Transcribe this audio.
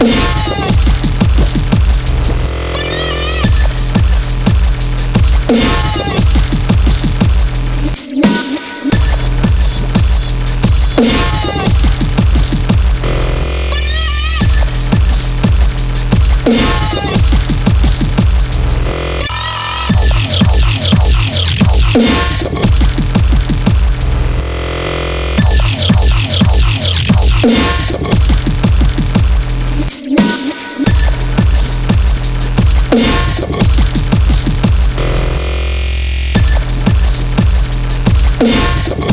you Oh.